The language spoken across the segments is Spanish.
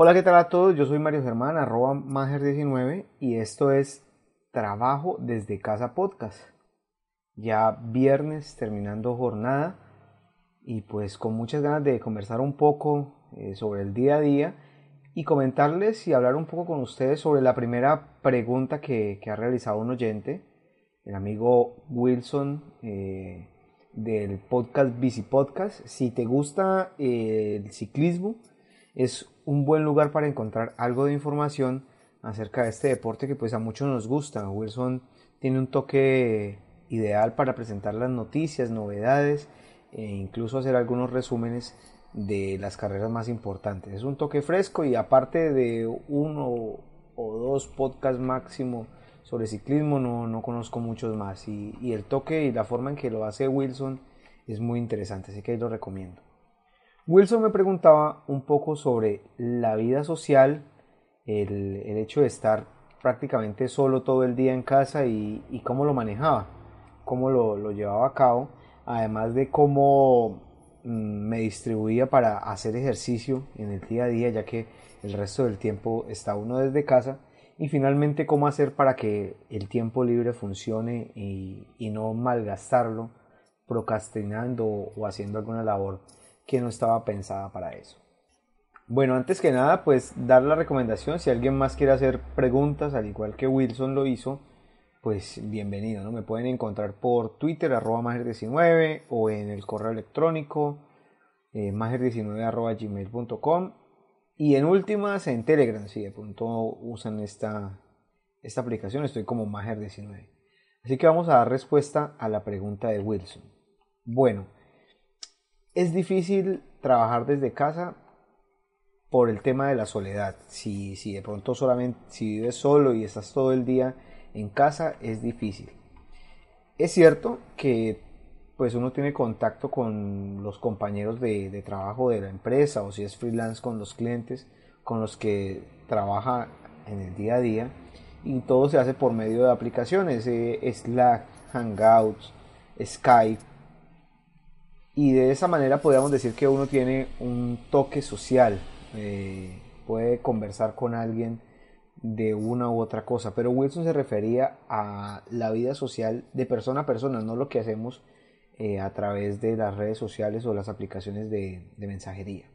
Hola, ¿qué tal a todos? Yo soy Mario Germán, arroba Mager19 y esto es Trabajo desde Casa Podcast. Ya viernes terminando jornada y pues con muchas ganas de conversar un poco eh, sobre el día a día y comentarles y hablar un poco con ustedes sobre la primera pregunta que, ha realizado un oyente, el amigo Wilson eh, del podcast Bici Podcast. Si te gusta eh, el ciclismo, es un buen lugar para encontrar algo de información acerca de este deporte que pues a muchos nos gusta. Wilson tiene un toque ideal para presentar las noticias, novedades e incluso hacer algunos resúmenes de las carreras más importantes. Es un toque fresco y aparte de uno o dos podcasts máximo sobre ciclismo no, no conozco muchos más y, y el toque y la forma en que lo hace Wilson es muy interesante, así que ahí lo recomiendo. Wilson me preguntaba un poco sobre la vida social, el, hecho de estar prácticamente solo todo el día en casa y, cómo lo manejaba, cómo lo, llevaba a cabo, además de cómo mm, me distribuía para hacer ejercicio en el día a día, ya que el resto del tiempo está uno desde casa, y finalmente cómo hacer para que el tiempo libre funcione y, y no malgastarlo procrastinando o haciendo alguna labor que no estaba pensada para eso. Bueno, antes que nada, pues dar la recomendación, si alguien más quiere hacer preguntas, al igual que Wilson lo hizo, pues bienvenido, ¿no? Me pueden encontrar por Twitter, arroba mager19, o en el correo electrónico, eh, mager19 arroba gmail.com, y en últimas en Telegram, si de pronto usan esta, esta aplicación, estoy como mager19. Así que vamos a dar respuesta a la pregunta de Wilson. Bueno, es difícil trabajar desde casa por el tema de la soledad. Si, si de pronto solamente, si vives solo y estás todo el día en casa, es difícil. Es cierto que pues uno tiene contacto con los compañeros de, trabajo de la empresa o si es freelance con los clientes con los que trabaja en el día a día y todo se hace por medio de aplicaciones eh, Slack, Hangouts, Skype y de esa manera podríamos decir que uno tiene un toque social, eh, puede conversar con alguien de una u otra cosa, pero Wilson se refería a la vida social de persona a persona, no lo que hacemos eh, a través de las redes sociales o las aplicaciones de, mensajería.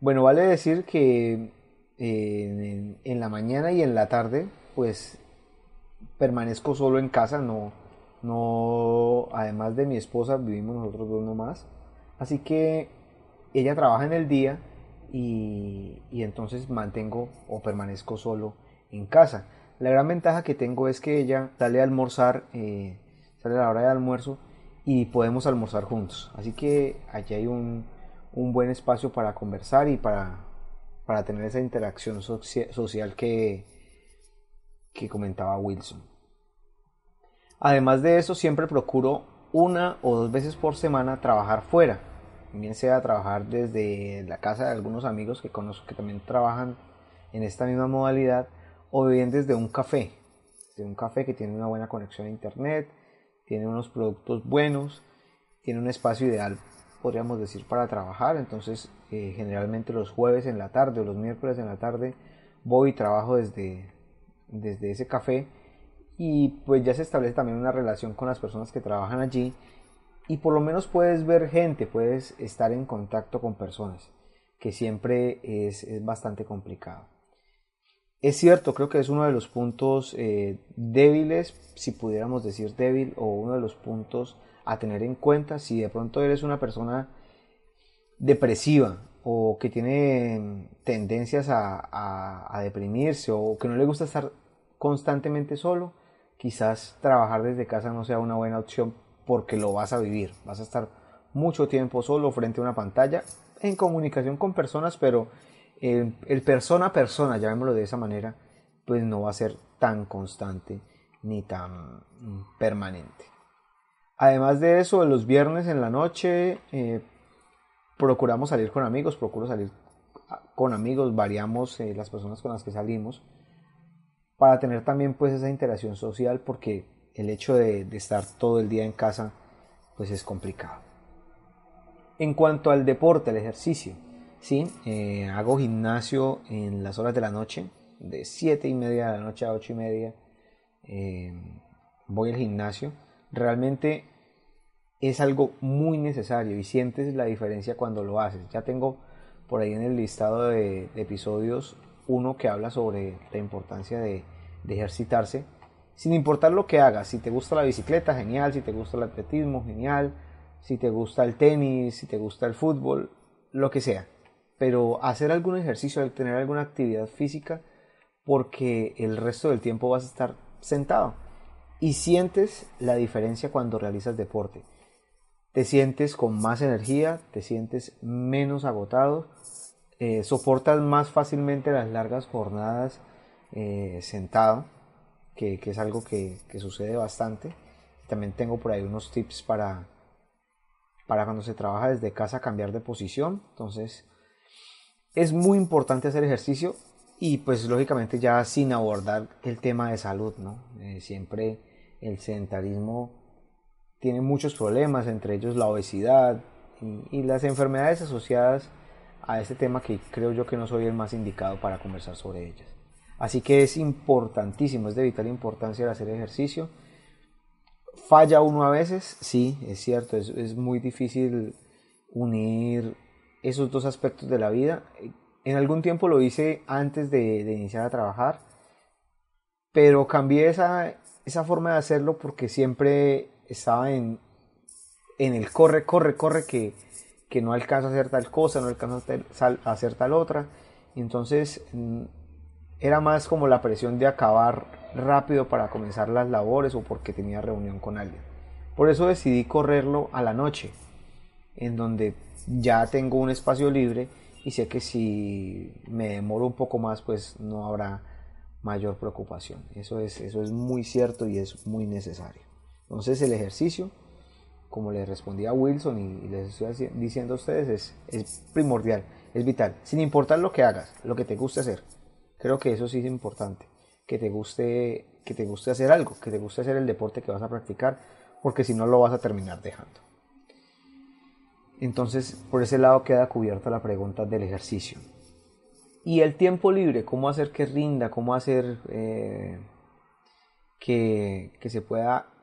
Bueno, vale decir que eh, en la mañana y en la tarde, pues permanezco solo en casa, no, no, además de mi esposa, vivimos nosotros dos nomás. Así que ella trabaja en el día y, entonces mantengo o permanezco solo en casa. La gran ventaja que tengo es que ella sale a almorzar, eh, sale a la hora de almuerzo y podemos almorzar juntos. Así que allí hay un, buen espacio para conversar y para, para tener esa interacción social que, que comentaba Wilson. Además de eso, siempre procuro una o dos veces por semana trabajar fuera, bien sea trabajar desde la casa de algunos amigos que conozco que también trabajan en esta misma modalidad, o bien desde un café, de un café que tiene una buena conexión a internet, tiene unos productos buenos, tiene un espacio ideal, podríamos decir, para trabajar. Entonces, eh, generalmente los jueves en la tarde o los miércoles en la tarde voy y trabajo desde, desde ese café y pues ya se establece también una relación con las personas que trabajan allí y por lo menos puedes ver gente, puedes estar en contacto con personas, que siempre es, bastante complicado. Es cierto, creo que es uno de los puntos eh, débiles, si pudiéramos decir débil, o uno de los puntos a tener en cuenta si de pronto eres una persona depresiva o que tiene tendencias a deprimirse o que no le gusta estar constantemente solo quizás trabajar desde casa no sea una buena opción porque lo vas a vivir. Vas a estar mucho tiempo solo frente a una pantalla en comunicación con personas, pero el, persona a persona, llamémoslo de esa manera, pues no va a ser tan constante ni tan permanente. Además de eso, los viernes en la noche eh, procuramos salir con amigos, procuro salir con amigos, variamos eh, las personas con las que salimos para tener también pues esa interacción social porque el hecho de, estar todo el día en casa pues es complicado. En cuanto al deporte, al ejercicio, sí, eh, hago gimnasio en las horas de la noche, de 7 y media de la noche a 8 y media voy al gimnasio. Realmente es algo muy necesario y sientes la diferencia cuando lo haces. Ya tengo por ahí en el listado de, episodios uno que habla sobre la importancia de, ejercitarse, sin importar lo que hagas. Si te gusta la bicicleta, genial. Si te gusta el atletismo, genial. Si te gusta el tenis, si te gusta el fútbol, lo que sea. Pero hacer algún ejercicio, tener alguna actividad física, porque el resto del tiempo vas a estar sentado. Y sientes la diferencia cuando realizas deporte te sientes con más energía, te sientes menos agotado, eh, soportas más fácilmente las largas jornadas eh, sentado, que, es algo que, sucede bastante. También tengo por ahí unos tips para, para cuando se trabaja desde casa cambiar de posición. Entonces es muy importante hacer ejercicio y pues lógicamente ya sin abordar el tema de salud, ¿no? Eh, siempre el sedentarismo tiene muchos problemas, entre ellos la obesidad y, las enfermedades asociadas a este tema que creo yo que no soy el más indicado para conversar sobre ellas. Así que es importantísimo, es de vital importancia el hacer ejercicio. Falla uno a veces, sí, es cierto, es, muy difícil unir esos dos aspectos de la vida. En algún tiempo lo hice antes de, iniciar a trabajar, pero cambié esa, esa forma de hacerlo porque siempre estaba en, en el corre, corre, corre, que, que no alcanza a hacer tal cosa, no alcanza a hacer tal otra. Entonces mm, era más como la presión de acabar rápido para comenzar las labores o porque tenía reunión con alguien. Por eso decidí correrlo a la noche, en donde ya tengo un espacio libre y sé que si me demoro un poco más, pues no habrá mayor preocupación. Eso es, eso es muy cierto y es muy necesario. Entonces el ejercicio, como le respondí a Wilson y, les estoy diciendo a ustedes, es, primordial, es vital, sin importar lo que hagas, lo que te guste hacer. Creo que eso sí es importante, que te guste, que te guste hacer algo, que te guste hacer el deporte que vas a practicar, porque si no lo vas a terminar dejando. Entonces, por ese lado queda cubierta la pregunta del ejercicio. Y el tiempo libre, cómo hacer que rinda, cómo hacer eh, que, que, se pueda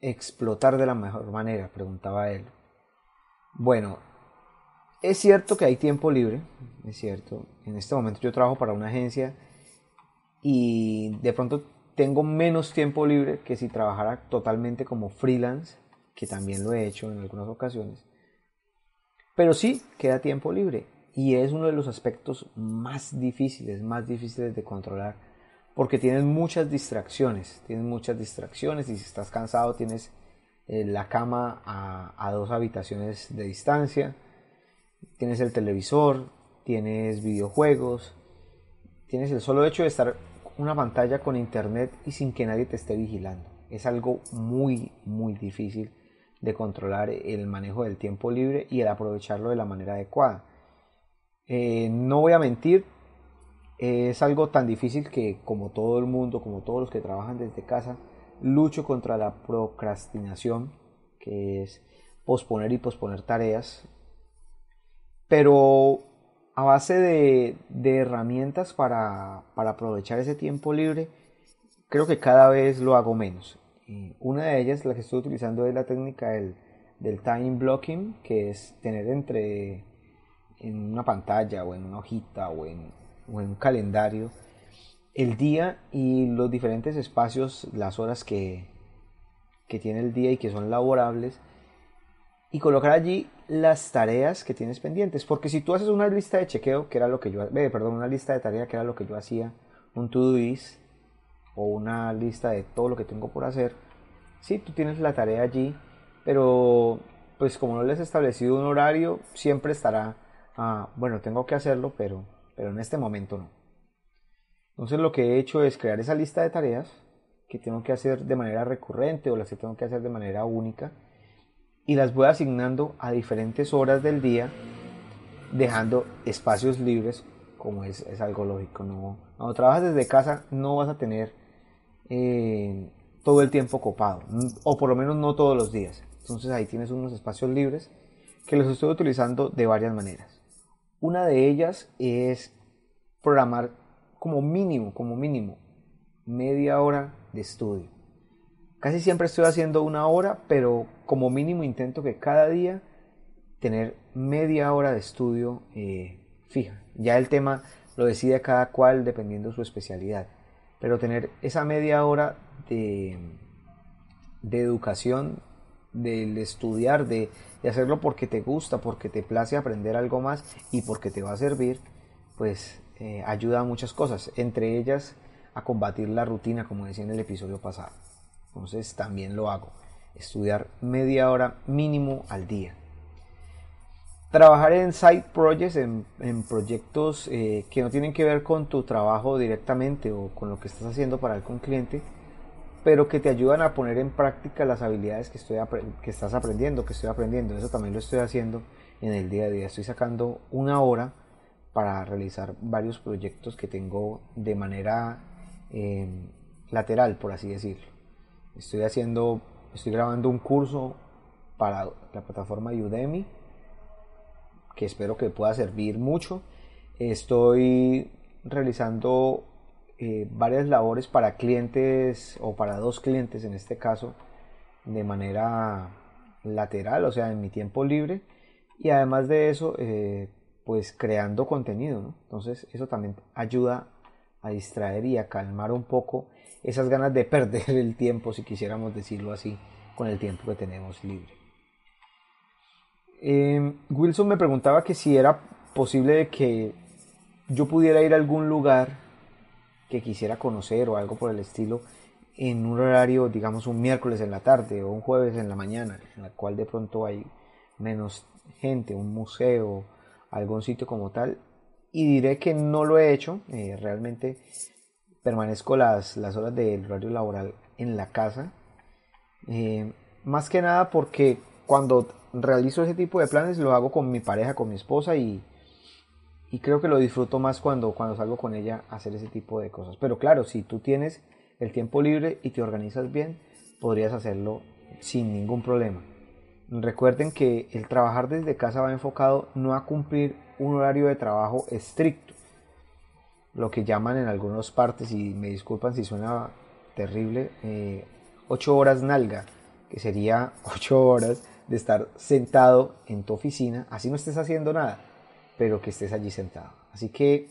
explotar de la mejor manera? Preguntaba él. Bueno, es cierto que hay tiempo libre, es cierto. En este momento yo trabajo para una agencia y de pronto tengo menos tiempo libre que si trabajara totalmente como freelance, que también lo he hecho en algunas ocasiones. Pero sí, queda tiempo libre y es uno de los aspectos más difíciles, más difíciles de controlar porque tienes muchas distracciones, tienes muchas distracciones y si estás cansado tienes eh, la cama a, dos habitaciones de distancia, tienes el televisor, tienes videojuegos, tienes el solo hecho de estar una pantalla con internet y sin que nadie te esté vigilando. Es algo muy, muy difícil de controlar el manejo del tiempo libre y el aprovecharlo de la manera adecuada. Eh, no voy a mentir, es algo tan difícil que como todo el mundo, como todos los que trabajan desde casa, lucho contra la procrastinación, que es posponer y posponer tareas, pero a base de, herramientas para, aprovechar ese tiempo libre, creo que cada vez lo hago menos. una de ellas, la que estoy utilizando, es la técnica del, del time blocking, que es tener entre en una pantalla o en una hojita o en o en un calendario el día y los diferentes espacios, las horas que, que tiene el día y que son laborables y colocar allí las tareas que tienes pendientes. Porque si tú haces una lista de chequeo, que era lo que yo, eh, perdón, una lista de tareas, que era lo que yo hacía, un to-do-list o una lista de todo lo que tengo por hacer, sí, tú tienes la tarea allí, pero pues como no les he establecido un horario, siempre estará a, bueno, tengo que hacerlo, pero, pero en este momento no. Entonces lo que he hecho es crear esa lista de tareas que tengo que hacer de manera recurrente o las que tengo que hacer de manera única y las voy asignando a diferentes horas del día dejando espacios libres como es, es algo lógico. No, cuando trabajas desde casa no vas a tener eh, todo el tiempo copado o por lo menos no todos los días. Entonces ahí tienes unos espacios libres que los estoy utilizando de varias maneras. Una de ellas es programar como mínimo, como mínimo, media hora de estudio. Casi siempre estoy haciendo una hora, pero como mínimo intento que cada día tener media hora de estudio eh, fija. Ya el tema lo decide cada cual dependiendo de su especialidad. Pero tener esa media hora de, de educación, del estudiar, de, hacerlo porque te gusta, porque te place aprender algo más y porque te va a servir, pues eh, ayuda a muchas cosas. Entre ellas a combatir la rutina, como decía en el episodio pasado. Entonces también lo hago. Estudiar media hora mínimo al día. Trabajar en side projects, en, proyectos eh, que no tienen que ver con tu trabajo directamente o con lo que estás haciendo para algún cliente, pero que te ayudan a poner en práctica las habilidades que, estoy que estás aprendiendo, que estoy aprendiendo. Eso también lo estoy haciendo en el día a día. Estoy sacando una hora para realizar varios proyectos que tengo de manera eh, lateral, por así decirlo. Estoy haciendo, estoy grabando un curso para la plataforma Udemy que espero que pueda servir mucho. Estoy realizando eh, varias labores para clientes o para dos clientes en este caso de manera lateral, o sea, en mi tiempo libre. Y además de eso, eh, pues creando contenido. Entonces eso también ayuda a distraer y a calmar un poco esas ganas de perder el tiempo, si quisiéramos decirlo así, con el tiempo que tenemos libre. Em, Wilson me preguntaba que si era posible que yo pudiera ir a algún lugar que quisiera conocer o algo por el estilo en un horario, digamos un miércoles en la tarde o un jueves en la mañana, en la cual de pronto hay menos gente, un museo, algún sitio como tal. Y diré que no lo he hecho, eh, realmente permanezco las, las horas del horario laboral en la casa. Eh, más que nada porque cuando realizo ese tipo de planes lo hago con mi pareja, con mi esposa y, y creo que lo disfruto más cuando, cuando salgo con ella a hacer ese tipo de cosas. Pero claro, si tú tienes el tiempo libre y te organizas bien, podrías hacerlo sin ningún problema. Recuerden que el trabajar desde casa va enfocado no a cumplir un horario de trabajo estricto, lo que llaman en algunas partes, y me disculpan si suena terrible, eh, ocho horas nalga, que sería ocho horas de estar sentado en tu oficina, así no estés haciendo nada, pero que estés allí sentado. Así que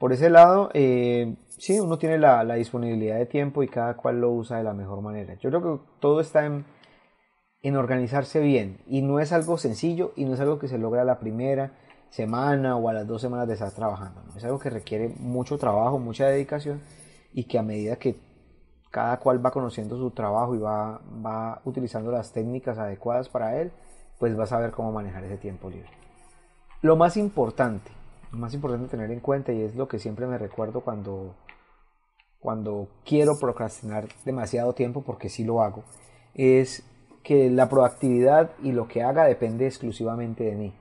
por ese lado, eh, sí, uno tiene la, disponibilidad de tiempo y cada cual lo usa de la mejor manera. Yo creo que todo está en, organizarse bien y no es algo sencillo y no es algo que se logra la primera semana o a las dos semanas de estar trabajando. Es algo que requiere mucho trabajo, mucha dedicación y que a medida que cada cual va conociendo su trabajo y va, va utilizando las técnicas adecuadas para él, pues va a saber cómo manejar ese tiempo libre. Lo más importante, lo más importante tener en cuenta y es lo que siempre me recuerdo cuando, cuando quiero procrastinar demasiado tiempo, porque sí lo hago, es que la proactividad y lo que haga depende exclusivamente de mí.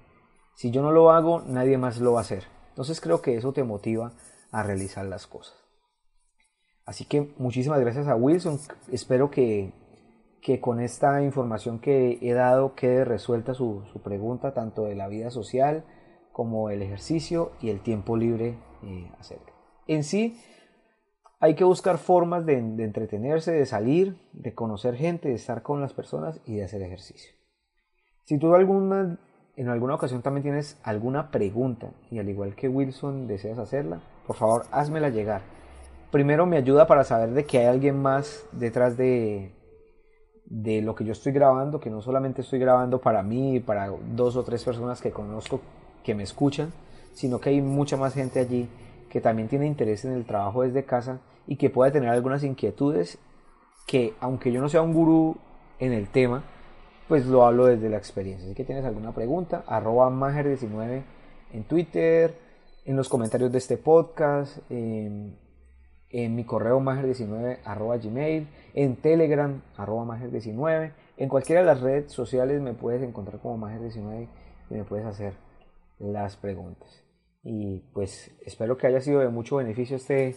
Si yo no lo hago, nadie más lo va a hacer. Entonces creo que eso te motiva a realizar las cosas. Así que muchísimas gracias a Wilson. Espero que, con esta información que he dado quede resuelta su, pregunta tanto de la vida social como el ejercicio y el tiempo libre eh. En sí, hay que buscar formas de, de, entretenerse, de salir, de conocer gente, de estar con las personas y de hacer ejercicio. Si tú alguna en alguna ocasión también tienes alguna pregunta y al igual que Wilson deseas hacerla, por favor házmela llegar. Primero me ayuda para saber de que hay alguien más detrás de, de lo que yo estoy grabando, que no solamente estoy grabando para mí para dos o tres personas que conozco que me escuchan, sino que hay mucha más gente allí que también tiene interés en el trabajo desde casa y que puede tener algunas inquietudes que aunque yo no sea un gurú en el tema, pues lo hablo desde la experiencia. Así que tienes alguna pregunta, arroba mager19 en Twitter, en los comentarios de este podcast, en, mi correo mager19 arroba gmail, en Telegram arroba mager19, en cualquiera de las redes sociales me puedes encontrar como mager19 y me puedes hacer las preguntas. Y pues espero que haya sido de mucho beneficio este,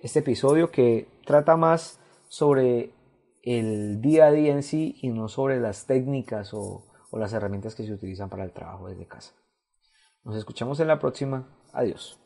este episodio que trata más sobre el día a día en sí y no sobre las técnicas o las herramientas que se utilizan para el trabajo desde casa. Nos escuchamos en la próxima. Adiós.